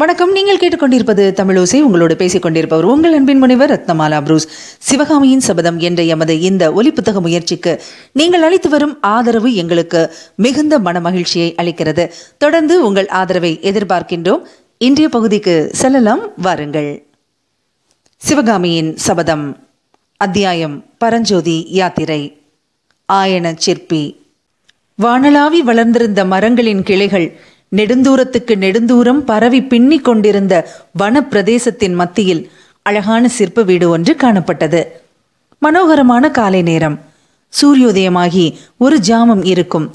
வணக்கம். நீங்கள் கேட்டுக்கொண்டிருப்பது தமிழோசை. உங்களோடு பேசிக் கொண்டிருப்பவர் உங்கள் அன்பின் முனைவர் ரத்னமாலா புரூஸ். சிவகாமியின் சபதம் என்ற எமது இந்த ஒலி புத்தக முயற்சிக்கு நீங்கள் அளித்து வரும் ஆதரவு எங்களுக்கு மிகுந்த மன மகிழ்ச்சியை அளிக்கிறது. தொடர்ந்து உங்கள் ஆதரவை எதிர்பார்க்கின்றோம். இன்றைய பகுதிக்கு செல்லலாம். வாருங்கள். சிவகாமியின் சபதம். அத்தியாயம். பரஞ்சோதி யாத்திரை. ஆயன சிற்பி. வானலாவி வளர்ந்திருந்த மரங்களின் கிளைகள் நெடுந்தூரத்துக்கு நெடுந்தூரம் பரவி பின்னிக் கொண்டிருந்த வன பிரதேசத்தின் மத்தியில் அழகான சிற்ப வீடு ஒன்று காணப்பட்டது. மனோகரமான காலை நேரம். சூரியோதயமாகி ஒரு ஜாமம் இருக்கும்.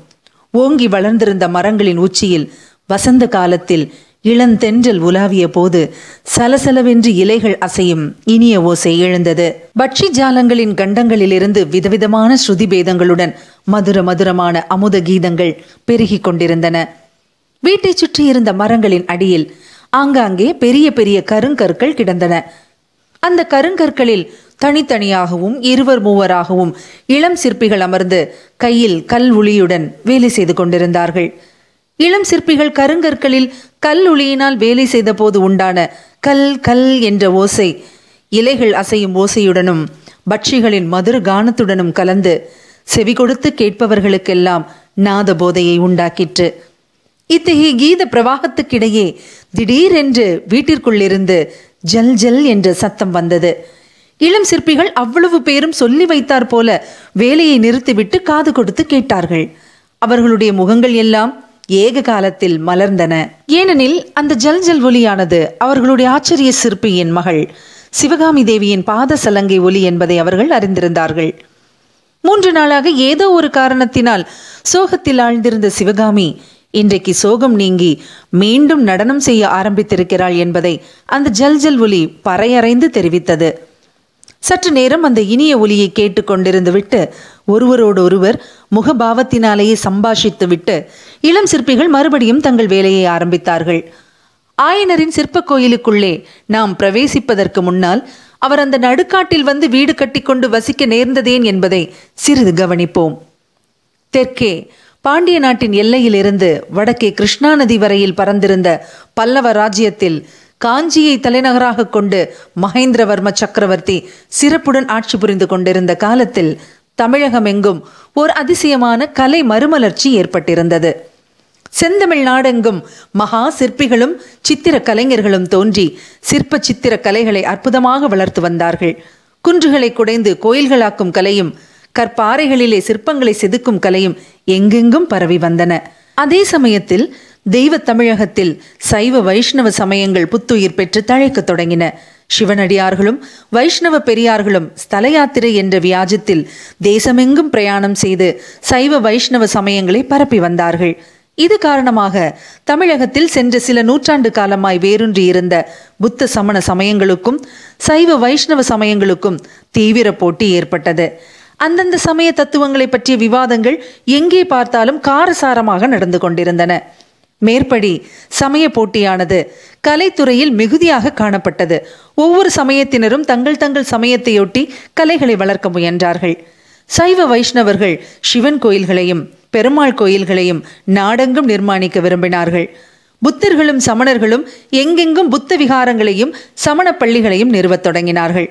ஓங்கி வளர்ந்திருந்த மரங்களின் உச்சியில் வசந்த காலத்தில் இளந்தென்றல் உலாவிய போது சலசலவென்று இலைகள் அசையும் இனிய ஓசை எழுந்தது. பட்சி ஜாலங்களின் கண்டங்களிலிருந்து விதவிதமான ஸ்ருதி பேதங்களுடன் மதுர மதுரமான அமுத கீதங்கள் பெருகி கொண்டிருந்தன. வீட்டைச் சுற்றி இருந்த மரங்களின் அடியில் ஆங்காங்கே பெரிய பெரிய கருங்கற்கள் கிடந்தன. அந்த கருங்கற்களில் தனித்தனியாகவும் இருவர் மூவராகவும் இளம் சிற்பிகள் அமர்ந்து கையில் கல் உளியுடன் வேலை செய்து கொண்டிருந்தார்கள். இளம் சிற்பிகள் கருங்கற்களில் கல் உளியினால் வேலை செய்த போது உண்டான கல் கல் என்ற ஓசை இலைகள் அசையும் ஓசையுடனும் பட்சிகளின் மதுர கானத்துடனும் கலந்து செவி கொடுத்து கேட்பவர்களுக்கெல்லாம் நாத போதையை உண்டாக்கிற்று. இத்தகைய கீத பிரவாகத்துக்கிடையே திடீரென்று வீட்டிற்குள்ளிருந்து ஜல் ஜல் என்ற சத்தம் வந்தது. இளம் சிற்பிகள் அவ்வளவு பேரும் சொல்லி வைத்தார் போல வேலையை நிறுத்திவிட்டு காது கொடுத்து கேட்டார்கள். அவர்களுடைய முகங்கள் எல்லாம் ஏக காலத்தில் மலர்ந்தன. ஏனெனில் அந்த ஜல் ஜல் ஒலியானது அவர்களுடைய ஆச்சரிய சிற்பியின் மகள் சிவகாமி தேவியின் பாத சலங்கை ஒலி என்பதை அவர்கள் அறிந்திருந்தார்கள். மூன்று நாளாக ஏதோ ஒரு காரணத்தினால் சோகத்தில் ஆழ்ந்திருந்த சிவகாமி இன்றைக்கு சோகம் நீங்கி மீண்டும் நடனம் செய்ய ஆரம்பித்திருக்கிறாள் என்பதை அந்த ஜல் ஜல் ஒலி பறையறைந்து தெரிவித்தது. சற்று நேரம் அந்த இனிய ஒலியை கேட்டுக்கொண்டிருந்து விட்டு ஒருவரோடு ஒருவர் முகபாவத்தினாலேயே சம்பாஷித்து விட்டு இளம் சிற்பிகள் மறுபடியும் தங்கள் வேலையை ஆரம்பித்தார்கள். ஆயனரின் சிற்பக் கோயிலுக்குள்ளே நாம் பிரவேசிப்பதற்கு முன்னால் அவர் அந்த நடுக்காட்டில் வந்து வீடு கட்டிக்கொண்டு வசிக்க நேர்ந்ததேன் என்பதை சிறிது கவனிப்போம். தெற்கே பாண்டிய நாட்டின் எல்லையிலிருந்து வடக்கே கிருஷ்ணா நதி வரையில் பறந்திருந்த பல்லவ ராஜ்யத்தில் காஞ்சியை தலைநகராக கொண்டு மகேந்திரவர்ம சக்கரவர்த்தி சிறப்புடன் ஆட்சி புரிந்து கொண்டிருந்த காலத்தில் தமிழகம் எங்கும் ஓர் அதிசயமான கலை மறுமலர்ச்சி ஏற்பட்டிருந்தது. செந்தமிழ் நாடெங்கும் மகா சிற்பிகளும் சித்திர கலைஞர்களும் தோன்றி சிற்ப சித்திர கலைகளை அற்புதமாக வளர்த்து வந்தார்கள். குன்றுகளை குடைந்து கோயில்களாக்கும் கலையும் கற்பாறைகளிலே சிற்பங்களை செதுக்கும் கலையும் எங்கெங்கும் பரவி வந்தன. அதே சமயத்தில் தெய்வ தமிழகத்தில் சைவ வைஷ்ணவ சமயங்கள் புத்துயிர் பெற்று தழைக்கத் தொடங்கின. சிவனடியார்களும் வைஷ்ணவ பெரியார்களும் ஸ்தல யாத்திரை என்ற வியாஜத்தில் தேசமெங்கும் பிரயாணம் செய்து சைவ வைஷ்ணவ சமயங்களை பரப்பி வந்தார்கள். இது காரணமாக தமிழகத்தில் சென்ற சில நூற்றாண்டு காலமாய் வேரூன்றி இருந்த புத்த சமண சமயங்களுக்கும் சைவ வைஷ்ணவ சமயங்களுக்கும் தீவிர போட்டி ஏற்பட்டது. அந்தந்த சமய தத்துவங்களை பற்றிய விவாதங்கள் எங்கே பார்த்தாலும் காரசாரமாக நடந்து கொண்டிருந்தன. மேற்படி சமய போட்டியானது கலைத்துறையில் மிகுதியாக காணப்பட்டது. ஒவ்வொரு சமயத்தினரும் தங்கள் தங்கள் சமயத்தையொட்டி கலைகளை வளர்க்க முயன்றார்கள். சைவ வைஷ்ணவர்கள் சிவன் கோயில்களையும் பெருமாள் கோயில்களையும் நாடெங்கும் நிர்மாணிக்க விரும்பினார்கள். புத்தர்களும் சமணர்களும் எங்கெங்கும் புத்த விகாரங்களையும் சமண பள்ளிகளையும் நிறுவத் தொடங்கினார்கள்.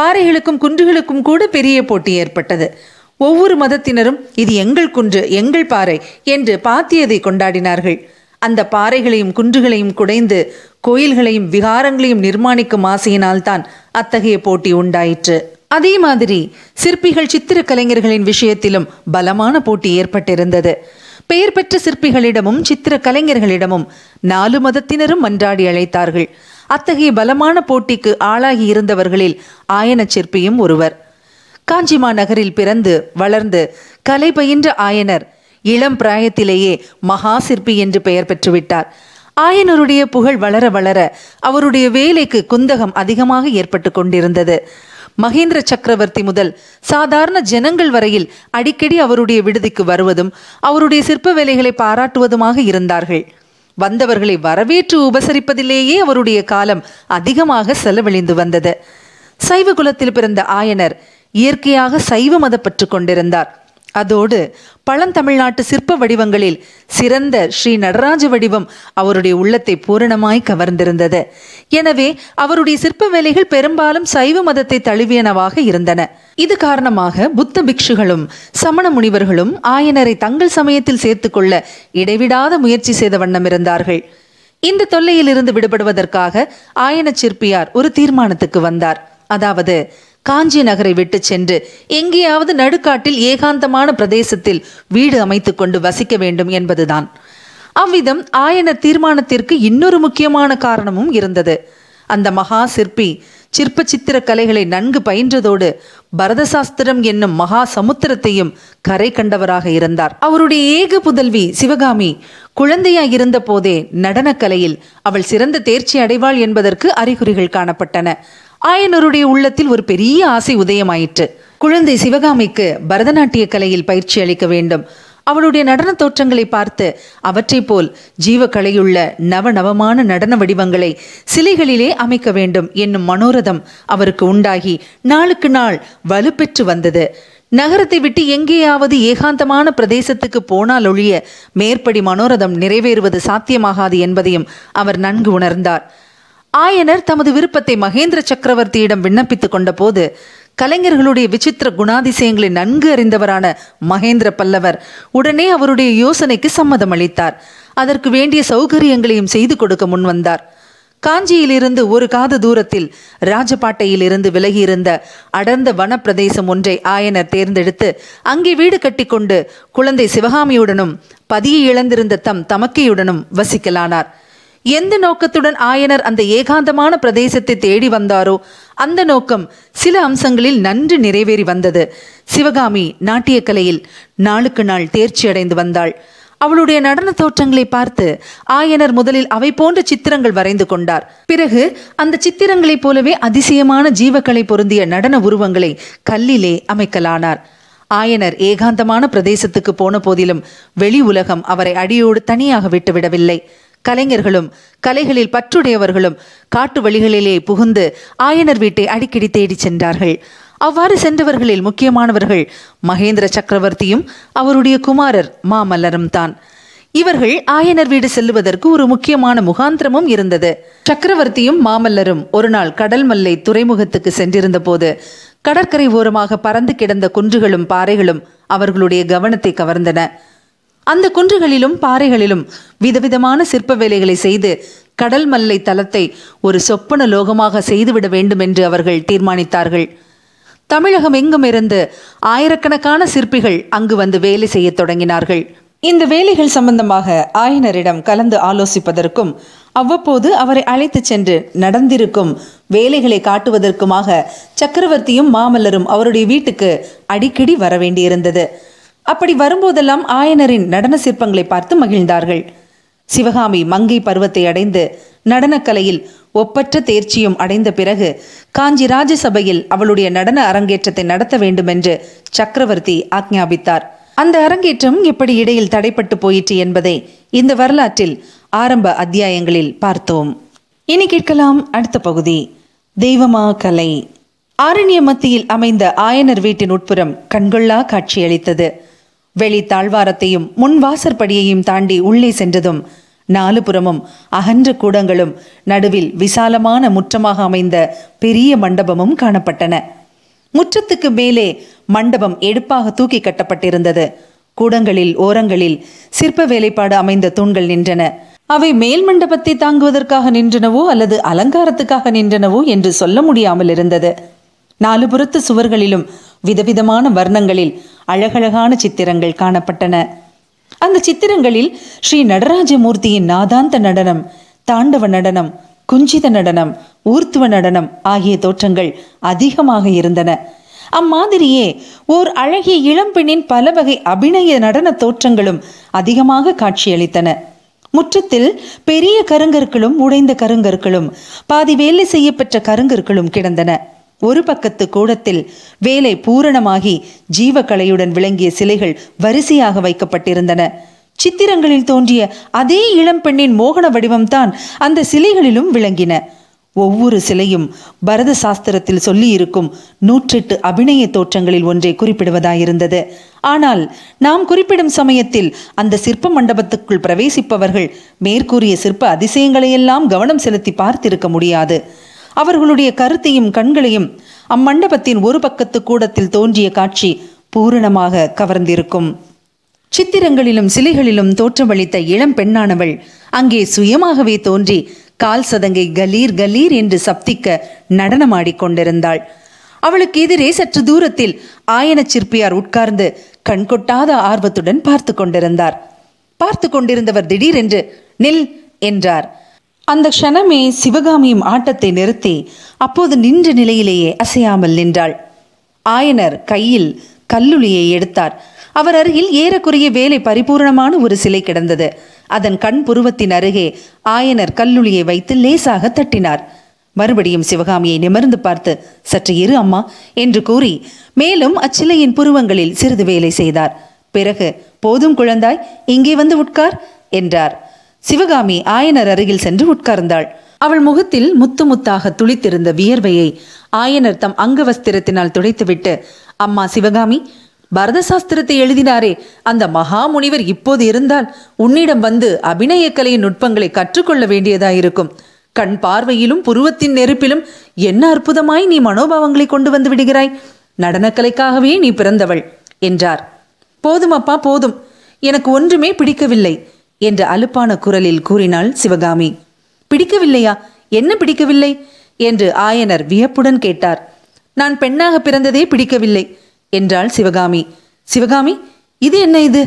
பாறைகளுக்கும் குன்றுகளுக்கும் கூட பெரிய போட்டி ஏற்பட்டது. ஒவ்வொரு மதத்தினரும் இது எங்கள் குன்று எங்கள் பாறை என்று பாத்தியதை கொண்டாடினார்கள். அந்த பாறைகளையும் குன்றுகளையும் குடைந்து கோயில்களையும் விகாரங்களையும் நிர்மாணிக்கும் ஆசையினால்தான் அத்தகைய போட்டி உண்டாயிற்று. அதே மாதிரி சிற்பிகள் சித்திர கலைஞர்களின் விஷயத்திலும் பலமான போட்டி ஏற்பட்டிருந்தது. பெயர் பெற்ற சிற்பிகளிடமும் சித்திர கலைஞர்களிடமும் நாலு மதத்தினரும் மன்றாடி அழைத்தார்கள். அத்தகைய பலமான போட்டிக்கு ஆளாகி இருந்தவர்களில் ஆயன சிற்பியும் ஒருவர். காஞ்சிமா நகரில் பிறந்து வளர்ந்து கலை பயின்ற ஆயனர் இளம் பிராயத்திலேயே மகா சிற்பி என்று பெயர் பெற்றுவிட்டார். ஆயனருடைய புகழ் வளர வளர அவருடைய வேலைக்கு குந்தகம் அதிகமாக ஏற்பட்டு கொண்டிருந்தது. மகேந்திர சக்கரவர்த்தி முதல் சாதாரண ஜனங்கள் வரையில் அடிக்கடி அவருடைய விடுதிக்கு வருவதும் அவருடைய சிற்ப வேலைகளை பாராட்டுவதுமாக இருந்தார்கள். வந்தவர்களை வரவேற்று உபசரிப்பதிலேயே அவருடைய காலம் அதிகமாக செலவழிந்து வந்தது. சைவ குலத்தில் பிறந்த ஆயனர் இயற்கையாக சைவ மதப்பற்று கொண்டிருந்தார். அதோடு பழந்தமிழ்நாட்டு சிற்ப வடிவங்களில் சிறந்த ஸ்ரீ நடராஜ வடிவம் அவருடைய உள்ளத்தை பூரணமாய் கவர்ந்திருந்தது. எனவே அவருடைய சிற்ப வேலைகள் பெரும்பாலும் சைவ மதத்தை தழுவியனவாக இருந்தன. இது காரணமாக புத்த பிக்ஷுகளும் சமண முனிவர்களும் ஆயனரை தங்கள் சமயத்தில் சேர்த்துக்கொள்ள இடைவிடாத முயற்சி செய்த வண்ணம் இருந்தார்கள். இந்த தொல்லையில் இருந்து விடுபடுவதற்காக ஆயன சிற்பியார் ஒரு தீர்மானத்துக்கு வந்தார். அதாவது காஞ்சி நகரை விட்டு சென்று எங்கேயாவது நடுக்காட்டில் ஏகாந்தமான பிரதேசத்தில் வீடு அமைத்து கொண்டு வசிக்க வேண்டும் என்பதுதான். அவ்விதம் ஆயனர் தீர்மானத்திற்கு இன்னொரு முக்கியமான காரணமும் இருந்தது. அந்த மகா சிற்பி சிற்ப சித்திர கலைகளை நன்கு பயின்றதோடு பரதசாஸ்திரம் என்னும் மகா சமுத்திரத்தையும் கரை கண்டவராக இருந்தார். அவருடைய ஏக புதல்வி சிவகாமி குழந்தையாய் இருந்த போதே நடனக்கலையில் அவள் சிறந்த தேர்ச்சி அடைவாள் என்பதற்கு அறிகுறிகள் காணப்பட்டன. ஆயனருடைய உள்ளத்தில் ஒரு பெரிய ஆசை உதயமாயிற்று. குழந்தை சிவகாமிக்கு பரதநாட்டிய கலையில் பயிற்சி அளிக்க வேண்டும். அவளுடைய நடன தோற்றங்களை பார்த்து அவற்றைப் போல் ஜீவக்கலையுள்ள நவநவமான நடன வடிவங்களை சிலைகளிலே அமைக்க வேண்டும் என்னும் மனோரதம் அவருக்கு உண்டாகி நாளுக்கு நாள் வலுப்பெற்று வந்தது. நகரத்தை விட்டு எங்கேயாவது ஏகாந்தமான பிரதேசத்துக்கு போனால் ஒழிய மேற்படி மனோரதம் நிறைவேறுவது சாத்தியமாகாது என்பதையும் அவர் நன்கு உணர்ந்தார். ஆயனர் தமது விருப்பத்தை மகேந்திர சக்கரவர்த்தியிடம் விண்ணப்பித்துக் கொண்ட போது கலைஞர்களுடைய விசித்திர குணாதிசயங்களை நன்கு அறிந்தவரான மகேந்திர பல்லவர் உடனே அவருடைய யோசனைக்கு சம்மதம் அளித்தார். அதற்கு வேண்டிய சௌகரியங்களையும் செய்து கொடுக்க முன்வந்தார் காஞ்சியிலிருந்து ஒரு காத தூரத்தில் ராஜபாட்டையிலிருந்து விலகியிருந்த அடர்ந்த வனப்பிரதேசம் ஒன்றை ஆயனர் தேர்ந்தெடுத்து அங்கே வீடு கட்டிக்கொண்டு குழந்தை சிவகாமியுடனும் பதியை இழந்திருந்த தம் தமக்கையுடனும் வசிக்கலானார். எந்த நோக்கத்துடன் ஆயனர் அந்த ஏகாந்தமான பிரதேசத்தை தேடி வந்தாரோ அந்த நோக்கம் சில அம்சங்களில் நன்று நிறைவேறி வந்தது. சிவகாமி நாட்டியக்கலையில் நாளுக்கு நாள் தேர்ச்சி அடைந்து வந்தாள். அவளுடைய நடன தோற்றங்களை பார்த்து ஆயனர் முதலில் அவை போன்ற சித்திரங்கள் வரைந்து கொண்டார். பிறகு அந்த சித்திரங்களைப் போலவே அதிசயமான ஜீவக்கலை பொருந்திய நடன உருவங்களை கல்லிலே அமைக்கலானார். ஆயனர் ஏகாந்தமான பிரதேசத்துக்கு போன போதிலும் வெளி உலகம் அவரை அடியோடு தனியாக விட்டுவிடவில்லை. கலைஞர்களும் கலைகளில் பற்றுடையவர்களும் காட்டு வழிகளிலே புகுந்து ஆயனர் வீட்டை அடிக்கடி தேடிச் சென்றார்கள். அவ்வாறு சென்றவர்களில் முக்கியமானவர்கள் மகேந்திர சக்கரவர்த்தியும் அவருடைய குமாரர் மாமல்லரும் தான். இவர்கள் ஆயனர் வீடு செல்லுவதற்கு ஒரு முக்கியமான முகாந்திரமும் இருந்தது. சக்கரவர்த்தியும் மாமல்லரும் ஒரு நாள் கடல் மல்லை துறைமுகத்துக்கு சென்றிருந்த போது கடற்கரை ஓரமாக பறந்து கிடந்த குன்றுகளும் பாறைகளும் அவர்களுடைய கவனத்தை கவர்ந்தன. அந்த குன்றுகளிலும் பாறைகளிலும் விதவிதமான சிற்ப வேலைகளை செய்து கடல் மல்லை தலத்தை ஒரு சொப்பன லோகமாக செய்துவிட வேண்டும் என்று அவர்கள் தீர்மானித்தார்கள். தமிழகம் எங்கும் இருந்து ஆயிரக்கணக்கான சிற்பிகள் அங்கு வந்து வேலை செய்யத் தொடங்கினார்கள். இந்த வேலைகள் சம்பந்தமாக ஆயனரிடம் கலந்து ஆலோசிப்பதற்கும் அவ்வப்போது அவரை அழைத்துச் சென்று நடந்திருக்கும் வேலைகளை காட்டுவதற்குமாக சக்கரவர்த்தியும் மாமல்லரும் அவருடைய வீட்டுக்கு அடிக்கடி வர வேண்டியிருந்தது அப்படி வரும்போதெல்லாம் ஆயனரின் நடன சிற்பங்களை பார்த்து மகிழ்ந்தார்கள். சிவகாமி மங்கை பருவத்தை அடைந்து நடனக்கலையில் ஒப்பற்ற தேர்ச்சியும் அடைந்த பிறகு காஞ்சி ராஜசபையில் அவளுடைய நடன அரங்கேற்றத்தை நடத்த வேண்டும் என்று சக்கரவர்த்தி ஆக்ஞாபித்தார். அந்த அரங்கேற்றம் எப்படி இடையில் தடைப்பட்டு போயிற்று என்பதை இந்த வரலாற்றில் ஆரம்ப அத்தியாயங்களில் பார்த்தோம். இனி கேட்கலாம் அடுத்த பகுதி. தெய்வமா கலை. ஆரண்ய மத்தியில் அமைந்த ஆயனர் வீட்டின் உட்புறம் கண்கொள்ளா காட்சியளித்தது. வெளி தாழ்வாரத்தையும் முன் வாசற்படியையும் தாண்டி உள்ளே சென்றதும் நாலு புறமும் அகன்ற கூடங்களும் நடுவில் விசாலமான முற்றமாக அமைந்த பெரிய மண்டபமும் காணப்பட்டன. முற்றத்துக்கு மேலே மண்டபம் எடுப்பாக தூக்கி கட்டப்பட்டிருந்தது. கூடங்களில் ஓரங்களில் சிற்ப வேலைப்பாடு அமைந்த தூண்கள் நின்றன. அவை மேல் மண்டபத்தை தாங்குவதற்காக நின்றனவோ அல்லது அலங்காரத்துக்காக நின்றனவோ என்று சொல்ல முடியாமல் இருந்தது. நாலு புறத்து சுவர்களிலும் விதவிதமான வர்ணங்களில் அழகழகான சித்திரங்கள் காணப்பட்டன. அந்த சித்திரங்களில் ஸ்ரீ நடராஜமூர்த்தியின் நாதாந்த நடனம் தாண்டவ நடனம் குஞ்சித நடனம் ஊர்த்துவ நடனம் ஆகிய தோற்றங்கள் அதிகமாக இருந்தன. அம்மாதிரியே ஓர் அழகிய இளம்பெண்ணின் பல வகை அபிநய நடன தோற்றங்களும் அதிகமாக காட்சியளித்தன. முற்றத்தில் பெரிய கருங்கற்களும் உடைந்த கருங்கற்களும் பாதி வேலை செய்யப்பெற்ற கருங்கற்களும் கிடந்தன. ஒரு பக்கத்து கூடத்தில் வேலை பூரணமாகி ஜீவக்கலையுடன் விளங்கிய சிலைகள் வரிசையாக வைக்கப்பட்டிருந்தன. சித்திரங்களில் தோன்றிய அதே இளம்பெண்ணின் மோகன வடிவம்தான் அந்த சிலைகளிலும் விளங்கின. ஒவ்வொரு சிலையும் பரத சாஸ்திரத்தில் சொல்லியிருக்கும் நூற்றெட்டு அபிநய தோற்றங்களில் ஒன்றை குறிப்பிடுவதாயிருந்தது. ஆனால் நாம் குறிப்பிடும் சமயத்தில் அந்த சிற்ப மண்டபத்துக்குள் பிரவேசிப்பவர்கள் மேற்கூறிய சிற்ப அதிசயங்களையெல்லாம் கவனம் செலுத்தி பார்த்திருக்க முடியாது. அவர்களுடைய கருத்தையும் கண்களையும் அம்மண்டபத்தின் ஒரு பக்கத்து கூடத்தில் தோன்றிய காட்சி பூரணமாக கவர்ந்திருக்கும். சித்திரங்களிலும் சிலைகளிலும் தோற்றமளித்த இளம் பெண்ணானவள் அங்கே சுயமாகவே தோன்றி கால் சதங்கை கலீர் கலீர் என்று சப்திக்க நடனமாடி கொண்டிருந்தாள். அவளுக்கு எதிரே சற்று தூரத்தில் ஆயனச் சிற்பியார் உட்கார்ந்து கண்கொட்டாத ஆர்வத்துடன் பார்த்து கொண்டிருந்தார். பார்த்து கொண்டிருந்தவர் திடீரென்று நில் என்றார். அந்த க்ஷணமே சிவகாமியும் ஆட்டத்தை நிறுத்தி அப்போது நின்ற நிலையிலேயே அசையாமல் நின்றாள். ஆயனர் கையில் கல்லுளியை எடுத்தார். அவர் அருகில் ஏறக்குறைய வேலை பரிபூரணமான ஒரு சிலை கிடந்தது. அதன் கண் புருவத்தின் அருகே ஆயனர் கல்லுளியை வைத்து லேசாக தட்டினார். மறுபடியும் சிவகாமியை நிமிர்ந்து பார்த்து சற்று இரு அம்மா என்று கூறி மேலும் அச்சிலையின் புருவங்களில் சிறிது வேலை செய்தார். பிறகு போதும் குழந்தாய் இங்கே வந்து உட்கார் என்றார். சிவகாமி ஆயனர் அருகில் சென்று உட்கார்ந்தாள். அவள் முகத்தில் முத்து முத்தாக துளித்திருந்த வியர்வையை ஆயனர் தம் அங்கவஸ்திரத்தினால் துடைத்துவிட்டு அம்மா சிவகாமி பரத சாஸ்திரத்தை எழுதினாரே. அந்த மகா முனிவர் இப்போது இருந்தால் உன்னிடம் வந்து அபிநயக்கலையின் நுட்பங்களை கற்றுக்கொள்ள வேண்டியதாயிருக்கும். கண் பார்வையிலும் புருவத்தின் நெருப்பிலும் என்ன அற்புதமாய் நீ மனோபாவங்களை கொண்டு வந்து விடுகிறாய்? நடனக்கலைக்காகவே நீ பிறந்தவள் என்றார். போதும் அப்பா போதும். எனக்கு ஒன்றுமே பிடிக்கவில்லை. என்ற அலுப்பான குரலில் கூறினாள் சிவகாமி. பிடிக்கவில்லையா? என்ன பிடிக்கவில்லை? என்று ஆயனர் வியப்புடன் கேட்டார். நான் பெண்ணாக பிறந்ததே பிடிக்கவில்லை என்றாள் சிவகாமி. சிவகாமி இது என்ன இது?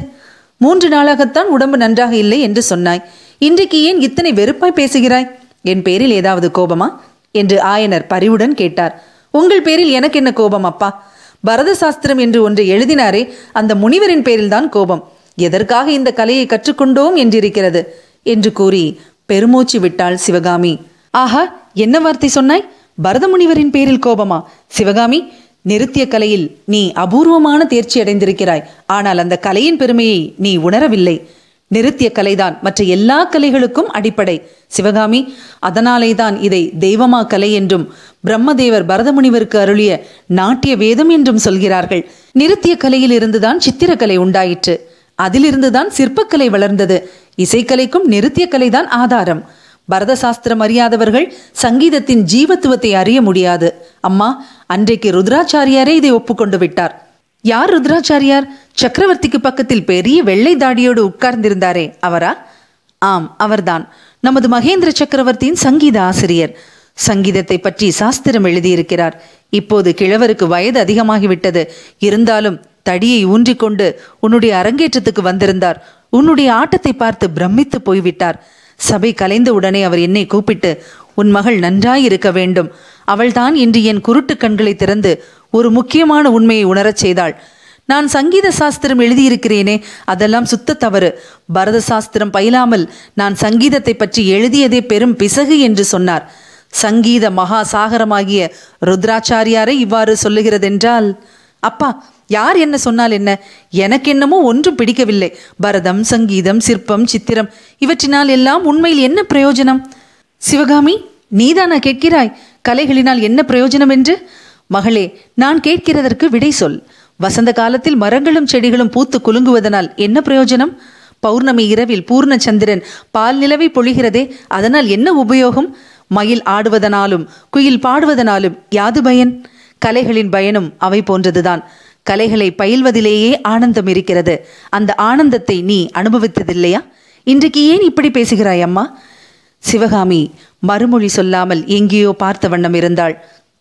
மூன்று நாளாகத்தான் உடம்பு நன்றாக இல்லை என்று சொன்னாய். இன்றைக்கு ஏன் இத்தனை வெறுப்பாய் பேசுகிறாய்? என் பேரில் ஏதாவது கோபமா? என்று ஆயனர் பரிவுடன் கேட்டார். உங்கள் பேரில் எனக்கு என்ன கோபம் அப்பா? பரத சாஸ்திரம் என்று ஒன்று எழுதினாரே அந்த முனிவரின் பேரில்தான் கோபம். எதற்காக இந்த கலையை கற்றுக்கொண்டோம் என்றிருக்கிறது? என்று கூறி பெருமூச்சு விட்டாள் சிவகாமி. ஆஹா என்ன வார்த்தை சொன்னாய்? பரதமுனிவரின் பேரில் கோபமா? சிவகாமி நிருத்திய கலையில் நீ அபூர்வமான தேர்ச்சி அடைந்திருக்கிறாய். ஆனால் அந்த கலையின் பெருமையை நீ உணரவில்லை. நிருத்திய கலைதான் மற்ற எல்லா கலைகளுக்கும் அடிப்படை. சிவகாமி அதனாலே தான் இதை தெய்வமா கலை என்றும் பிரம்மதேவர் பரதமுனிவருக்கு அருளிய நாட்டிய வேதம் என்றும் சொல்கிறார்கள். நிருத்திய கலையில் இருந்துதான் சித்திரக்கலை உண்டாயிற்று. அதிலிருந்துதான் சிற்பக்கலை வளர்ந்தது. இசைக்கலைக்கும் நிருத்திய கலைதான் ஆதாரம். பரத சாஸ்திரம் அறியாதவர்கள் சங்கீதத்தின் ஜீவத்துவத்தை அறிய முடியாது. அம்மா அன்றைக்கு ருத்ராச்சாரியாரே இதை ஒப்புக்கொண்டு விட்டார். யார் ருத்ராச்சாரியார்? சக்கரவர்த்திக்கு பக்கத்தில் பெரிய வெள்ளை தாடியோடு உட்கார்ந்திருந்தாரே அவரா? ஆம் அவர்தான். நமது மகேந்திர சக்கரவர்த்தியின் சங்கீத ஆசிரியர். சங்கீதத்தை பற்றி சாஸ்திரம் எழுதியிருக்கிறார். இப்போது கிழவருக்கு வயது அதிகமாகிவிட்டது. இருந்தாலும் தடியை ஊன்றிக்கொண்டு உன்னுடைய அரங்கேற்றத்துக்கு வந்திருந்தார். உன்னுடைய ஆட்டத்தை பார்த்து பிரமித்து போய்விட்டார். சபை கலைந்த உடனே அவர் என்னை கூப்பிட்டு உன் மகள் நன்றாயிருக்க வேண்டும். அவள்தான் இன்று என் குருட்டு கண்களை திறந்து ஒரு முக்கியமான உண்மையை உணரச் செய்தாள். நான் சங்கீத சாஸ்திரம் எழுதியிருக்கிறேனே அதெல்லாம் சுத்த தவறு. பரத சாஸ்திரம் பயிலாமல் நான் சங்கீதத்தை பற்றி எழுதியதே பெரும் பிசகு என்று சொன்னார். சங்கீத மகா சாகரமாகிய ருத்ராச்சாரியாரை இவ்வாறு சொல்லுகிறதென்றால் அப்பா யார் என்ன சொன்னால் என்ன? எனக்கு என்னமோ ஒன்றும் பிடிக்கவில்லை. பரதம் சங்கீதம் சிற்பம் சித்திரம் இவற்றினால் எல்லாம் உண்மையில் என்ன பிரயோஜனம்? சிவகாமி நீதானா கேட்கிறாய். கலைகளினால் என்ன பிரயோஜனம் என்று? மகளே நான் கேட்கிறதற்கு விடை சொல். வசந்த காலத்தில் மரங்களும் செடிகளும் பூத்து குலுங்குவதனால் என்ன பிரயோஜனம்? பௌர்ணமி இரவில் பூர்ண சந்திரன் பால் நிலவை பொழிகிறதே அதனால் என்ன உபயோகம்? மயில் ஆடுவதனாலும் குயில் பாடுவதனாலும் யாது பயன்? கலைகளின் பயனும் அவை போன்றதுதான். கலைகளை பயில்வதிலேயே ஆனந்தம் இருக்கிறது. அந்த ஆனந்தத்தை நீ அனுபவித்ததில்லையா? இன்றைக்கு ஏன் இப்படி பேசுகிறாய் அம்மா? சிவகாமி மறுமொழி சொல்லாமல் எங்கேயோ பார்த்த வண்ணம் இருந்தாள்.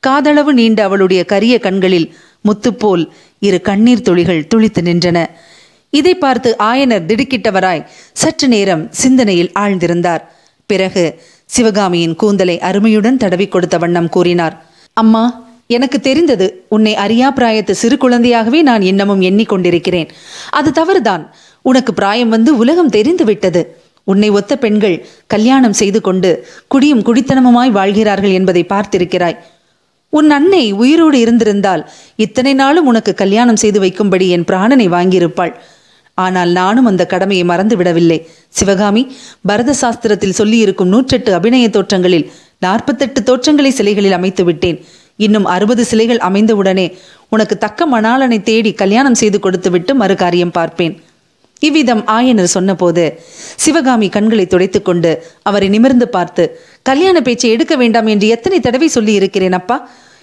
காதளவு நீண்ட அவளுடைய கரிய கண்களில் முத்துப்போல் இரு கண்ணீர் துளிகள் துளித்து நின்றன. இதை பார்த்து ஆயனர் திடுக்கிட்டவராய் சற்று நேரம் சிந்தனையில் ஆழ்ந்திருந்தார். பிறகு சிவகாமியின் கூந்தலை அருமையுடன் தடவி கொடுத்த வண்ணம் கூறினார். அம்மா எனக்கு தெரிந்தது உன்னை அறியா பிராயத்து சிறு குழந்தையாகவே நான் இன்னமும் எண்ணிக்கொண்டிருக்கிறேன். அது தவறுதான். உனக்கு பிராயம் வந்து உலகம் தெரிந்து விட்டது. உன்னை ஒத்த பெண்கள் கல்யாணம் செய்து கொண்டு குடியும் குடித்தனமுமாய் வாழ்கிறார்கள் என்பதை பார்த்திருக்கிறாய். உன் அன்னை உயிரோடு இருந்திருந்தால் இத்தனை நாளும் உனக்கு கல்யாணம் செய்து வைக்கும்படி என் பிராணனை வாங்கியிருப்பாள். ஆனால் நானும் அந்த கடமையை மறந்து விடவில்லை சிவகாமி பரத சாஸ்திரத்தில் சொல்லியிருக்கும் நூற்றெட்டு அபிநய தோற்றங்களில் நாற்பத்தெட்டு தோற்றங்களை சிலைகளில் அமைத்து விட்டேன் இன்னும் அறுபது சிலைகள் அமைந்தவுடனே உனக்கு தக்க மணாளனை தேடி கல்யாணம் செய்து கொடுத்துவிட்டு மறு காரியம் பார்ப்பேன். இவ்விதம் ஆயனர் சொன்னபோது சிவகாமி கண்களை துடைத்துக்கொண்டு அவரை நிமிர்ந்து பார்த்து கல்யாண பேச்சை எடுக்க வேண்டாம் என்று எத்தனை தடவை சொல்லி இருக்கிறேன் அப்பா?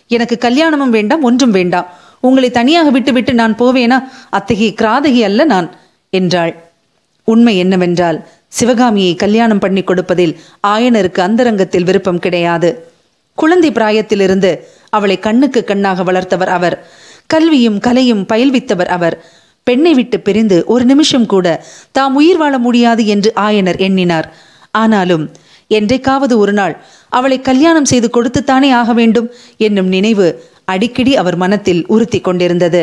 எனக்கு கல்யாணமும் வேண்டாம் ஒன்றும் வேண்டாம். உங்களை தனியாக விட்டுவிட்டு நான் போவேனா? அத்தகைய கிராதகி அல்ல நான் என்றாள். உண்மை என்னவென்றால் சிவகாமியை கல்யாணம் பண்ணி கொடுப்பதில் ஆயனருக்கு அந்தரங்கத்தில் விருப்பம் கிடையாது. குழந்தை பிராயத்திலிருந்து அவளை கண்ணுக்கு கண்ணாக வளர்த்தவர் அவர். கல்வியும் கலையும் பயில்வித்தவர் அவர். பெண்ணை விட்டு பிரிந்து ஒரு நிமிஷம் கூட தாம் உயிர் வாழ முடியாது என்று ஆயனர் எண்ணினார். ஆனாலும் என்றைக்காவது ஒரு நாள் அவளை கல்யாணம் செய்து கொடுத்துத்தானே ஆக வேண்டும் என்னும் நினைவு அடிக்கடி அவர் மனத்தில் உறுத்தி கொண்டிருந்தது.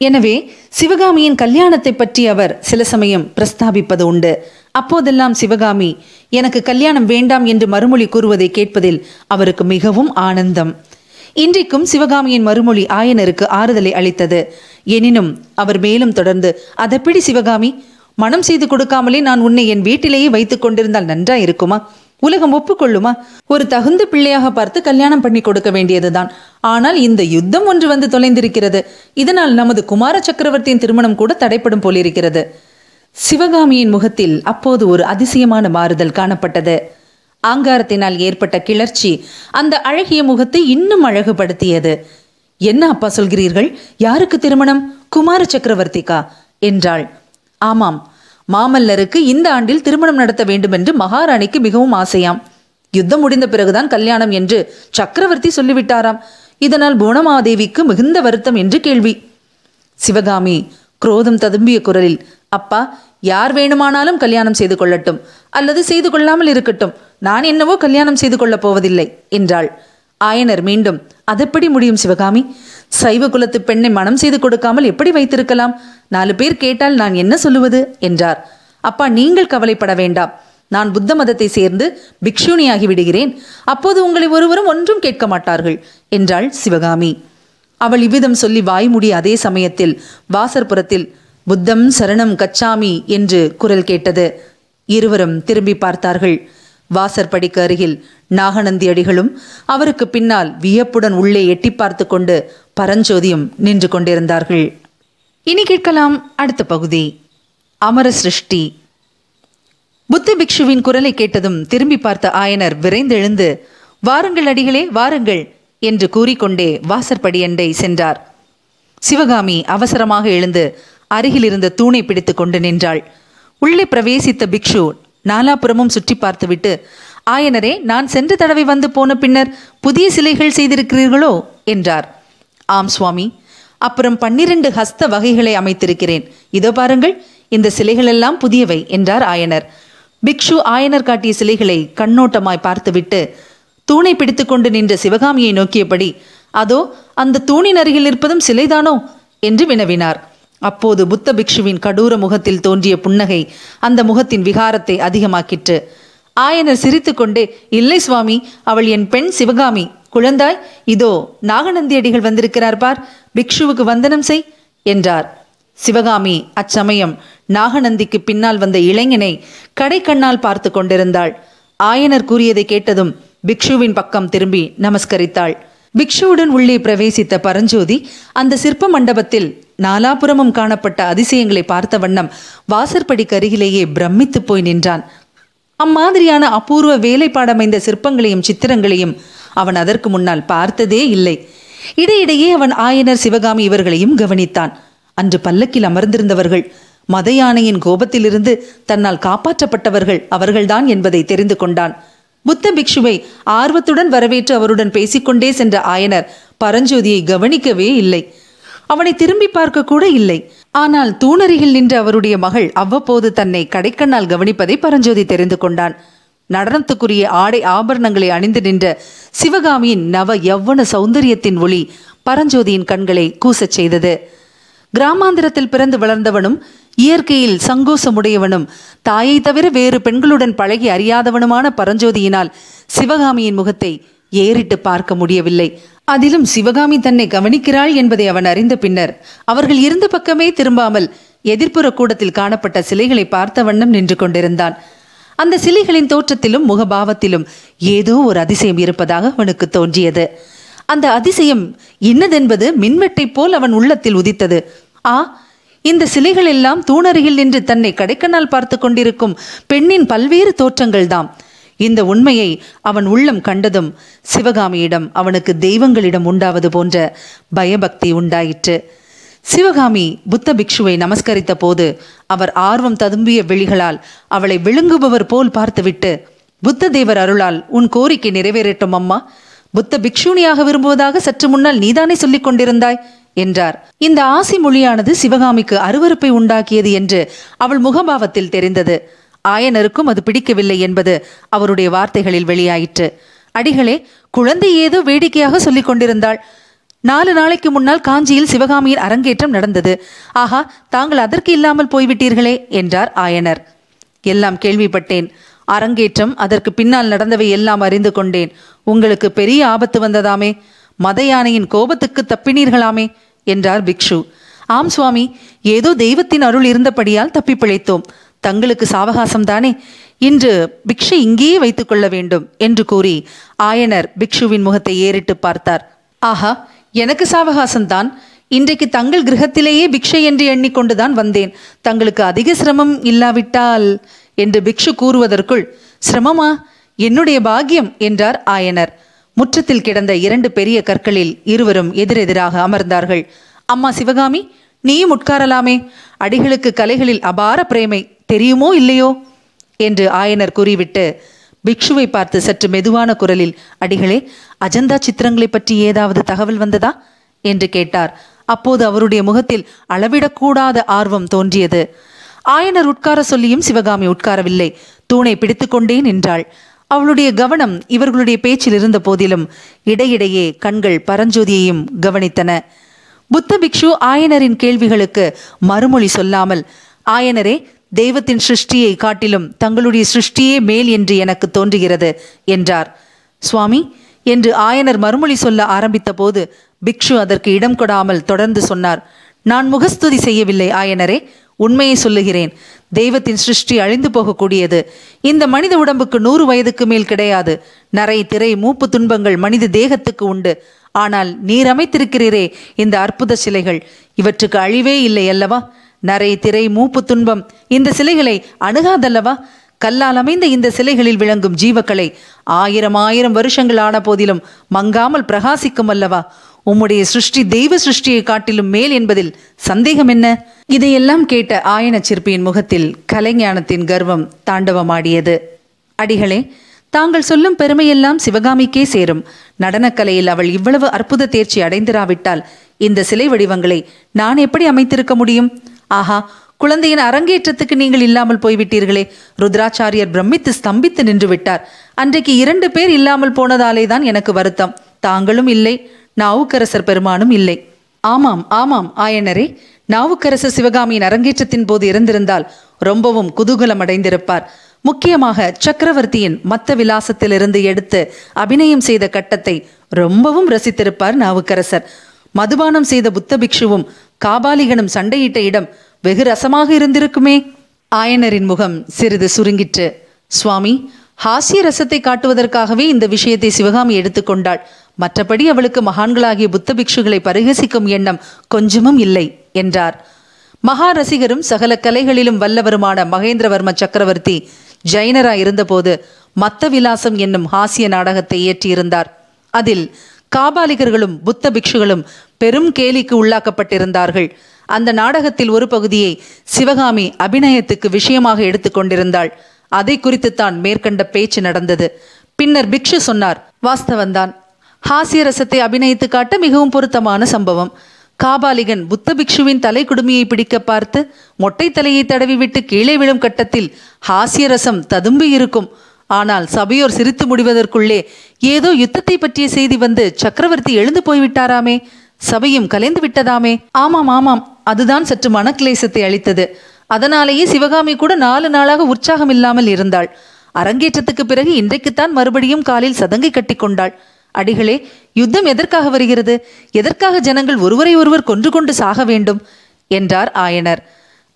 எனவே சிவகாமியின் கல்யாணத்தை பற்றி அவர் சில சமயம் பிரஸ்தாபிப்பது உண்டு. அப்போதெல்லாம் சிவகாமி எனக்கு கல்யாணம் வேண்டாம் என்று மறுமொழி கூறுவதை கேட்பதில் அவருக்கு மிகவும் ஆனந்தம். இன்றைக்கும் சிவகாமியின் மறுமொழி ஆயனருக்கு ஆறுதலை அளித்தது. எனினும் அவர் மேலும் தொடர்ந்து அதப்பிடி சிவகாமி? மனம் செய்து கொடுக்காமலே நான் உன்னை என் வீட்டிலேயே வைத்துக் கொண்டிருந்தால் நன்றா இருக்குமா? உலகம் ஒப்புக்கொள்ளுமா? ஒரு தகுந்த பிள்ளையாக பார்த்து கல்யாணம் பண்ணி கொடுக்க வேண்டியதுதான். ஆனால் இந்த யுத்தம் ஒன்று வந்து தொலைந்திருக்கிறது. இதனால் நமது குமார சக்கரவர்த்தியின் திருமணம் கூட தடைப்படும் போலிருக்கிறது. சிவகாமியின் முகத்தில் அப்போது ஒரு அதிசயமான மாறுதல் காணப்பட்டது. ஆங்காரத்தினால் ஏற்பட்ட கிளர்ச்சி அந்த அழகிய முகத்தை இன்னும் அழகுபடுத்தியது. என்ன அப்பா சொல்கிறீர்கள்? யாருக்கு திருமணம்? குமார சக்கரவர்த்திக்கா? என்றாள். ஆமாம் மாமல்லருக்கு இந்த ஆண்டில் திருமணம் நடத்த வேண்டும் என்று மகாராணிக்கு மிகவும் ஆசையாம். யுத்தம் முடிந்த பிறகுதான் கல்யாணம் என்று சக்கரவர்த்தி சொல்லிவிட்டாராம். இதனால் புவனமாதேவிக்கு மிகுந்த வருத்தம் என்று கேள்வி. சிவகாமி குரோதம் ததும்பிய குரலில் அப்பா யார் வேணுமானாலும் கல்யாணம் செய்து கொள்ளட்டும் அல்லது செய்து கொள்ளாமல் இருக்கட்டும். நான் என்னவோ கல்யாணம் செய்து கொள்ளப் போவதில்லை என்றாள். ஆயனர் மீண்டும் அதெப்படி முடியும் சிவகாமி? சைவ குலத்து பெண்ணை மனம் செய்து கொடுக்காமல் எப்படி வைத்திருக்கலாம்? நாலு பேர் கேட்டால் நான் என்ன சொல்லுவது? என்றார். அப்பா நீங்கள் கவலைப்பட வேண்டாம். நான் புத்த மதத்தை சேர்ந்து பிக்ஷுனியாகி விடுகிறேன். அப்போது உங்களை ஒருவரும் ஒன்றும் கேட்க மாட்டார்கள் என்றாள் சிவகாமி. அவள் இவ்விதம் சொல்லி வாய்மூடி அதே சமயத்தில் வாசற்புறத்தில் புத்தம் சரணம் கச்சாமி என்று குரல் கேட்டது. இருவரும் திரும்பி பார்த்தார்கள். வாசற்படிக்கு அருகில் நாகநந்தி அடிகளும் அவருக்கு பின்னால் வியப்புடன் உள்ளே எட்டி பார்த்து கொண்டு பரஞ்சோதியும் நின்று கொண்டிருந்தார்கள். இனி கேட்கலாம் அடுத்த பகுதி. அமர சிருஷ்டி புத்த பிக்ஷுவின் குரலை கேட்டதும் திரும்பி பார்த்த ஆயனர் விரைந்தெழுந்து வாருங்கள் அடிகளே வாருங்கள் என்று கூறிக்கொண்டே வாசற்படியண்டை சென்றார். சிவகாமி அவசரமாக எழுந்து அருகிலிருந்த தூணை பிடித்து கொண்டு நின்றாள். உள்ளே பிரவேசித்த பிக்ஷு நாலாபுறமும் சுற்றி பார்த்துவிட்டு ஆயனரே நான் சென்ற தடவை வந்து போன பின்னர் புதிய சிலைகள் செய்திருக்கிறீர்களோ? என்றார். ஆம் சுவாமி. அப்புறம் பன்னிரண்டு ஹஸ்த வகைகளை அமைத்திருக்கிறேன். இதோ பாருங்கள் இந்த சிலைகளெல்லாம் புதியவை என்றார் ஆயனர். பிக்ஷு ஆயனர் காட்டிய சிலைகளை கண்ணோட்டமாய் பார்த்துவிட்டு தூணை பிடித்துக்கொண்டு நின்ற சிவகாமியை நோக்கியபடி அதோ அந்த தூணின் அருகில் இருப்பதும் சிலைதானோ? என்று வினவினார். அப்போது புத்த பிக்ஷுவின் கடூர முகத்தில் தோன்றிய புன்னகை அந்த முகத்தின் விகாரத்தை அதிகமாக்கிற்று. ஆயனர் சிரித்துக்கொண்டே இல்லை சுவாமி அவள் என் பெண் சிவகாமி. குழந்தாய் இதோ நாகநந்தியடிகள் வந்திருக்கிறார் பார். பிக்ஷுவுக்கு வந்தனம் செய் என்றார். சிவகாமி அச்சமயம். நாகநந்திக்கு பின்னால் வந்த இளைஞனை கடைக்கண்ணால் பார்த்து கொண்டிருந்தாள். ஆயனர் கூறியதை கேட்டதும் பிக்ஷுவின் பக்கம் திரும்பி நமஸ்கரித்தாள். பிக்ஷுவுடன் உள்ளே பிரவேசித்த பரஞ்சோதி அந்த சிற்ப மண்டபத்தில் நாலாபுரமும் காணப்பட்ட அதிசயங்களை பார்த்த வண்ணம் வாசற்படிக்கு அருகிலேயே பிரமித்து போய் நின்றான். அம்மாதிரியான அபூர்வ வேலைப்பாடமைந்த சிற்பங்களையும் சித்திரங்களையும் அவன் அதற்கு முன்னால் பார்த்ததே இல்லை. இடையிடையே அவன் ஆயனர் சிவகாமி இவர்களையும் கவனித்தான். அன்று பல்லக்கில் அமர்ந்திருந்தவர்கள் மத யானையின் கோபத்திலிருந்து தன்னால் காப்பாற்றப்பட்டவர்கள் அவர்கள்தான் என்பதை தெரிந்து கொண்டான். புத்த பிக்ஷுவை ஆர்வத்துடன் வரவேற்று அவருடன் பேசிக்கொண்டே சென்ற ஆயனர் பரஞ்சோதியை கவனிக்கவே இல்லை. அவனை திரும்பி பார்க்க கூட இல்லை. ஆனால் தூணருகில் நின்ற அவருடைய மகள் அவ்வப்போது தன்னை கடைக்கண்ணால் கவனிப்பதை பரஞ்சோதி தெரிந்து கொண்டான். நடனத்துக்குரிய ஆடை ஆபரணங்களை அணிந்து நின்ற சிவகாமியின் நவ யவ்வன சௌந்தரியத்தின் ஒளி பரஞ்சோதியின் கண்களை கூசச் செய்தது. கிராமாந்திரத்தில் பிறந்து வளர்ந்தவனும் இயற்கையில் சங்கோசமுடையவனும் தாயை தவிர வேறு பெண்களுடன் பழகி அறியாதவனுமான பரஞ்சோதியினால் சிவகாமியின் முகத்தை ஏறிட்டு பார்க்க முடியவில்லை. அதிலும் சிவகாமி தன்னை கவனிக்கிறாள் என்பதை அவன் அறிந்த பின்னர் அவர்கள் இருந்த பக்கமே திரும்பாமல் எதிர்ப்புற கூடத்தில் காணப்பட்ட சிலைகளை பார்த்த வண்ணம் நின்று கொண்டிருந்தான். அந்த சிலைகளின் தோற்றத்திலும் முகபாவத்திலும் ஏதோ ஒரு அதிசயம் இருப்பதாக அவனுக்கு தோன்றியது. அந்த அதிசயம் இன்னதென்பது மின்வெட்டைப் போல் அவன் உள்ளத்தில் உதித்தது. ஆ இந்த சிலைகள் எல்லாம் தூணருகில் நின்று தன்னை கடைக்கண்ணால் பார்த்து கொண்டிருக்கும் பெண்ணின் பல்வேறு தோற்றங்கள்தாம். இந்த உண்மையை அவன் உள்ளம் கண்டதும் சிவகாமியிடம் அவனுக்கு தெய்வங்களிடம் உண்டாவது போன்ற பயபக்தி உண்டாயிற்று. சிவகாமி புத்த பிக்ஷுவை நமஸ்கரித்த போது அவர் ஆர்வம் ததும்பிய விழிகளால் அவளை விழுங்குபவர் போல் பார்த்துவிட்டு புத்த தேவர் அருளால் உன் கோரிக்கை நிறைவேறட்டும் அம்மா. புத்த பிக்ஷுனியாக விரும்புவதாக சற்று முன்னால் நீதானே சொல்லிக் கொண்டிருந்தாய்? என்றார். இந்த ஆசி மொழியானது சிவகாமிக்கு அருவருப்பை உண்டாக்கியது என்று அவள் முகபாவத்தில் தெரிந்தது. ஆயனருக்கும் அது பிடிக்கவில்லை என்பது அவருடைய வார்த்தைகளில் வெளியாயிற்று. அடிகளே குழந்தை ஏதோ வேடிக்கையாக சொல்லிக் கொண்டிருந்தாள். நாலு நாளைக்கு முன்னால் காஞ்சியில் சிவகாமியின் அரங்கேற்றம் நடந்தது. ஆஹா தாங்கள் அதற்கு இல்லாமல் போய்விட்டீர்களே என்றார் ஆயனர். எல்லாம் கேள்விப்பட்டேன். அரங்கேற்றம் அதற்கு பின்னால் நடந்தவை எல்லாம் அறிந்து கொண்டேன். உங்களுக்கு பெரிய ஆபத்து வந்ததாமே. மத யானையின் கோபத்துக்கு தப்பினீர்களாமே என்றார் பிக்ஷு. ஆம் சுவாமி ஏதோ தெய்வத்தின் அருள் இருந்தபடியால் தப்பி பிழைத்தோம். தங்களுக்கு சாவகாசம் தானே இன்று பிக்ஷை இங்கேயே வைத்துக் கொள்ள வேண்டும் என்று கூறி ஆயனர் பிக்ஷுவின் முகத்தை ஏறிட்டு பார்த்தார். ஆஹா எனக்கு சாவகாசம்தான். இன்றைக்கு தங்கள் கிரகத்திலேயே பிக்ஷை என்று எண்ணிக்கொண்டுதான் வந்தேன். தங்களுக்கு அதிக சிரமம் இல்லாவிட்டால் என்று பிக்ஷு கூறுவதற்குள் சிரமமா? என்னுடைய பாக்கியம் என்றார் ஆயனர். முற்றத்தில் கிடந்த இரண்டு பெரிய கற்களில் இருவரும் எதிரெதிராக அமர்ந்தார்கள். அம்மா சிவகாமி நீயும் உட்காரலாமே. அடிகளுக்கு கலைகளில் அபார பிரேமை. தெரியுமோ இல்லையோ? என்று ஆயனர் கூறிவிட்டு பிக்ஷுவை பார்த்து சற்று மெதுவான குரலில் அடிகளே அஜந்தா சித்திரங்களை பற்றி ஏதாவது தகவல் வந்ததா? என்று கேட்டார். அப்போது அவருடைய முகத்தில் அளவிடக்கூடாத ஆர்வம் தோன்றியது. ஆயனர் உட்கார சொல்லியும் சிவகாமி உட்காரவில்லை. தூணை பிடித்துக்கொண்டே நின்றாள். அவளுடைய கவனம் இவர்களுடைய பேச்சில் இருந்த போதிலும் இடையிடையே கண்கள் பரஞ்சோதியையும் கவனித்தன. புத்த பிக்ஷு ஆயனரின் கேள்விகளுக்கு மறுமொழி சொல்லாமல் ஆயனரே தெய்வத்தின் சிருஷ்டியை காட்டிலும் தங்களுடைய சிருஷ்டியே மேல் என்று எனக்கு தோன்றுகிறது என்றார். சுவாமி என்று ஆயனர் மறுமொழி சொல்ல ஆரம்பித்த போது பிக்ஷு அதற்கு இடம் கொடாமல் தொடர்ந்து சொன்னார். நான் முகஸ்துதி செய்யவில்லை ஆயனரே உண்மையை சொல்லுகிறேன். தெய்வத்தின் சிருஷ்டி அழிந்து போகக்கூடியது. இந்த மனித உடம்புக்கு நூறு வயதுக்கு மேல் கிடையாது. நரை திரை மூப்பு துன்பங்கள் மனித தேகத்துக்கு உண்டு. ஆனால் நீர் அமைத்திருக்கிறீரே இந்த அற்புத சிலைகள். இவற்றுக்கு அழிவே இல்லை அல்லவா? நரை திரை மூப்பு துன்பம். இந்த சிலைகளை அணுகாதல்லவா? கல்லால் அமைந்த இந்த சிலைகளில் விளங்கும் ஜீவக்கலை ஆயிரம் ஆயிரம் வருஷங்கள் ஆன போதிலும் மங்காமல் பிரகாசிக்கும் அல்லவா? உம்முடைய சிருஷ்டி தெய்வ சிருஷ்டியை காட்டிலும் மேல் என்பதில் சந்தேகம் என்ன? இதையெல்லாம் கேட்ட ஆயன சிற்பியின் முகத்தில் கலைஞானத்தின் கர்வம் தாண்டவமாடியது. அடிகளே தாங்கள் சொல்லும் பெருமையெல்லாம் சிவகாமிக்கே சேரும். நடனக்கலையில் அவள் இவ்வளவு அற்புத தேர்ச்சி அடைந்திராவிட்டால் இந்த சிலை வடிவங்களை நான் எப்படி அமைத்திருக்க முடியும்? ஆஹா குழந்தையின் அரங்கேற்றத்துக்கு நீங்கள் இல்லாமல் போய்விட்டீர்களே. ருத்ராச்சாரியர் பிரமித்து ஸ்தம்பித்து நின்று விட்டார். அன்றைக்கு இரண்டு பேர் இல்லாமல் போனதாலே தான் எனக்கு வருத்தம். தாங்களும் இல்லை நாவுக்கரசர் பெருமானும் இல்லை. ஆமாம் ஆமாம் ஆயனரே. நாவுக்கரசர் சிவகாமியின் அரங்கேற்றத்தின் போது இருந்திருந்தால் ரொம்பவும் குதூகலம் அடைந்திருப்பார் முக்கியமாக சக்கரவர்த்தியின் மத்த விலாசத்திலிருந்து எடுத்து அபிநயம் செய்த கட்டத்தை ரொம்பவும் ரசித்திருப்பார் நாவுக்கரசர். மதுபானம் செய்த புத்த பிக்ஷுவும் காபாலிகனும் சண்டையிட்ட இடம் வெகு ரசமாக இருந்திருக்குமே. ஆயனரின் முகம் சிறிது சுருங்கிற்று. சுவாமி ஹாஸ்ய ரசத்தை காட்டுவதற்காகவே இந்த விஷயத்தை சிவகாமி எடுத்துக்கொண்டாள் மற்றபடி அவளுக்கு மகான்களாகிய புத்த பிக்ஷுகளை பரிகசிக்கும் எண்ணம் கொஞ்சமும் இல்லை என்றார். மகா ரசிகரும் சகல கலைகளிலும் வல்லவருமான மகேந்திரவர்ம சக்கரவர்த்தி ஜைனரா இருந்தபோது மத்த விலாசம் என்னும் ஹாஸ்ய நாடகத்தை இயற்றியிருந்தார். அதில் காபாலிகர்களும் புத்த பிக்ஷுகளும் பெரும் கேலிக்கு உள்ளாக்கப்பட்டிருந்தார்கள். அந்த நாடகத்தில் ஒரு பகுதியை சிவகாமி அபிநயத்துக்கு விஷயமாக எடுத்துக்கொண்டிருந்தாள் அதை குறித்துத்தான் மேற்கண்ட பேச்சு நடந்தது. பின்னர் பிக்ஷு சொன்னார் வாஸ்தவன்தான் ஹாஸ்ய ரசத்தை அபிநயித்து காட்ட மிகவும் பொருத்தமான சம்பவம். காபாலிகன் புத்த பிக்ஷுவின் தலை குடுமியை பிடிக்க பார்த்து மொட்டை தலையை தடவிவிட்டு கீழே விழும் கட்டத்தில் ஹாஸ்ய ரசம் ததும்பி இருக்கும். ஆனால் சபையோர் சிரித்து முடிவதற்குள்ளே ஏதோ யுத்தத்தை பற்றிய செய்தி வந்து சக்கரவர்த்தி எழுந்து போய்விட்டாராமே. சபையும் கலைந்து விட்டதாமே. ஆமாம் ஆமாம். அதுதான் சற்று மனக்லேசத்தை அளித்தது. அதனாலேயே சிவகாமி கூட நாலு நாளாக உற்சாகம் இல்லாமல் இருந்தாள். அரங்கேற்றத்துக்கு பிறகு இன்றைக்குத்தான் மறுபடியும் காலில் சதங்கை கட்டி கொண்டாள். அடிகளே யுத்தம் எதற்காக வருகிறது? எதற்காக ஜனங்கள் ஒருவரை ஒருவர் கொன்று கொண்டு சாக வேண்டும்? என்றார் ஆயனர்.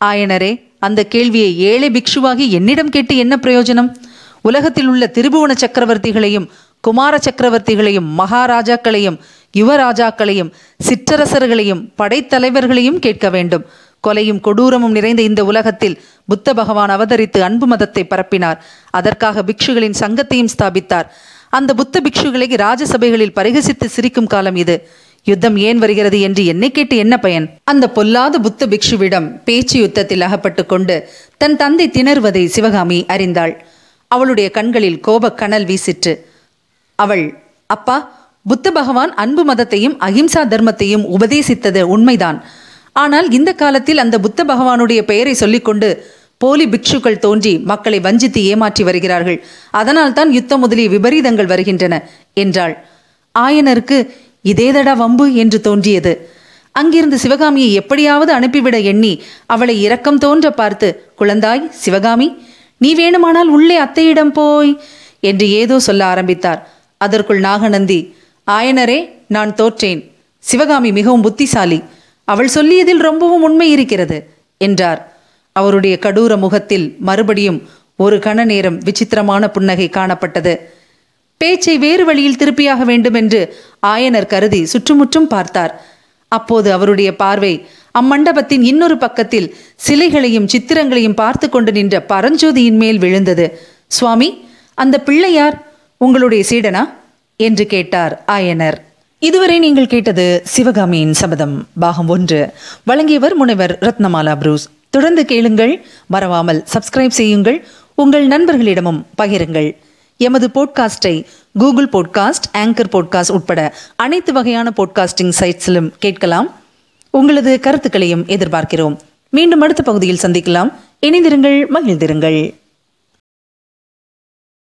ஆயனரே அந்த கேள்வியை ஏழை பிக்ஷுவாகி என்னிடம் கேட்டு என்ன பிரயோஜனம்? உலகத்தில் உள்ள திரிபுவன சக்கரவர்த்திகளையும் குமார சக்கரவர்த்திகளையும் மகாராஜாக்களையும் யுவராஜாக்களையும் சிற்றரசர்களையும் படைத்தலைவர்களையும் கேட்க வேண்டும். கொலையும் கொடூரமும் நிறைந்த இந்த உலகத்தில் புத்த பகவான் அவதரித்து அன்பு மதத்தை பரப்பினார். அதற்காக பிக்ஷுகளின் சங்கத்தையும் ஸ்தாபித்தார். அந்த புத்த பிக்ஷுகளை ராஜசபைகளில் பரிகசித்து சிரிக்கும் காலம் இது. யுத்தம் ஏன் வருகிறது என்று என்னை கேட்டு என்ன பயன்? அந்த பொல்லாத புத்த பிக்ஷுவிடம் பேச்சு யுத்தத்தில் அகப்பட்டு கொண்டு தன் தந்தை திணறுவதை சிவகாமி அறிந்தாள். அவளுடைய கண்களில் கோபக் கனல் வீசிற்று. அவள் அப்பா புத்த பகவான் அன்பு மதத்தையும் அகிம்சா தர்மத்தையும் உபதேசித்தது உண்மைதான். ஆனால் இந்த காலத்தில் அந்த புத்த பகவானுடைய பெயரை சொல்லிக்கொண்டு போலி பிக்ஷுக்கள் தோன்றி மக்களை வஞ்சித்து ஏமாற்றி வருகிறார்கள். அதனால்தான் யுத்தம் முதலிய விபரீதங்கள் வருகின்றன என்றாள். ஆயனருக்கு இதேதடா வம்பு என்று தோன்றியது. அங்கிருந்து சிவகாமியை எப்படியாவது அனுப்பிவிட எண்ணி அவளை இரக்கம் தோன்ற பார்த்து குழந்தாய் சிவகாமி நீ வேணுமானால் உள்ளே அத்தையிடம் போய் என்று ஏதோ சொல்ல ஆரம்பித்தார். அதற்குள் நாகநந்தி ஆயனரே நான் தோற்றேன். சிவகாமி மிகவும் புத்திசாலி. அவள் சொல்லியதில் ரொம்பவும் உண்மை இருக்கிறது என்றார். அவருடைய கடூர முகத்தில் மறுபடியும் ஒரு கண நேரம் விசித்திரமான புன்னகை காணப்பட்டது. பேச்சை வேறு வழியில் திருப்பியாக வேண்டும் என்று ஆயனர் கருதி சுற்றுமுற்றும் பார்த்தார். அப்போது அவருடைய பார்வை அம்மண்டபத்தின் இன்னொரு பக்கத்தில் சிலைகளையும் சித்திரங்களையும் பார்த்து கொண்டு நின்ற பரஞ்சோதியின் மேல் விழுந்தது. சுவாமி அந்த பிள்ளையார் உங்களுடைய சீடனா? என்று கேட்டார் ஆயனர். இதுவரை நீங்கள் கேட்டது சிவகாமியின் சபதம். பாகம் ஒன்று. வழங்கியவர் முனைவர் ரத்னமாலா புரூஸ். தொடர்ந்து கேளுங்கள் மறவாமல் சப்ஸ்கிரைப் செய்யுங்கள் உங்கள் நண்பர்களிடமும் பகிருங்கள். எமது போட்காஸ்டை கூகுள் போட்காஸ்ட் ஆங்கர் போட்காஸ்ட் உட்பட அனைத்து வகையான போட்காஸ்டிங் சைட்ஸிலும் கேட்கலாம். உங்களது கருத்துக்களையும் எதிர்பார்க்கிறோம். மீண்டும் அடுத்த பகுதியில் சந்திக்கலாம். இணைந்திருங்கள் மகிழ்ந்திருங்கள்.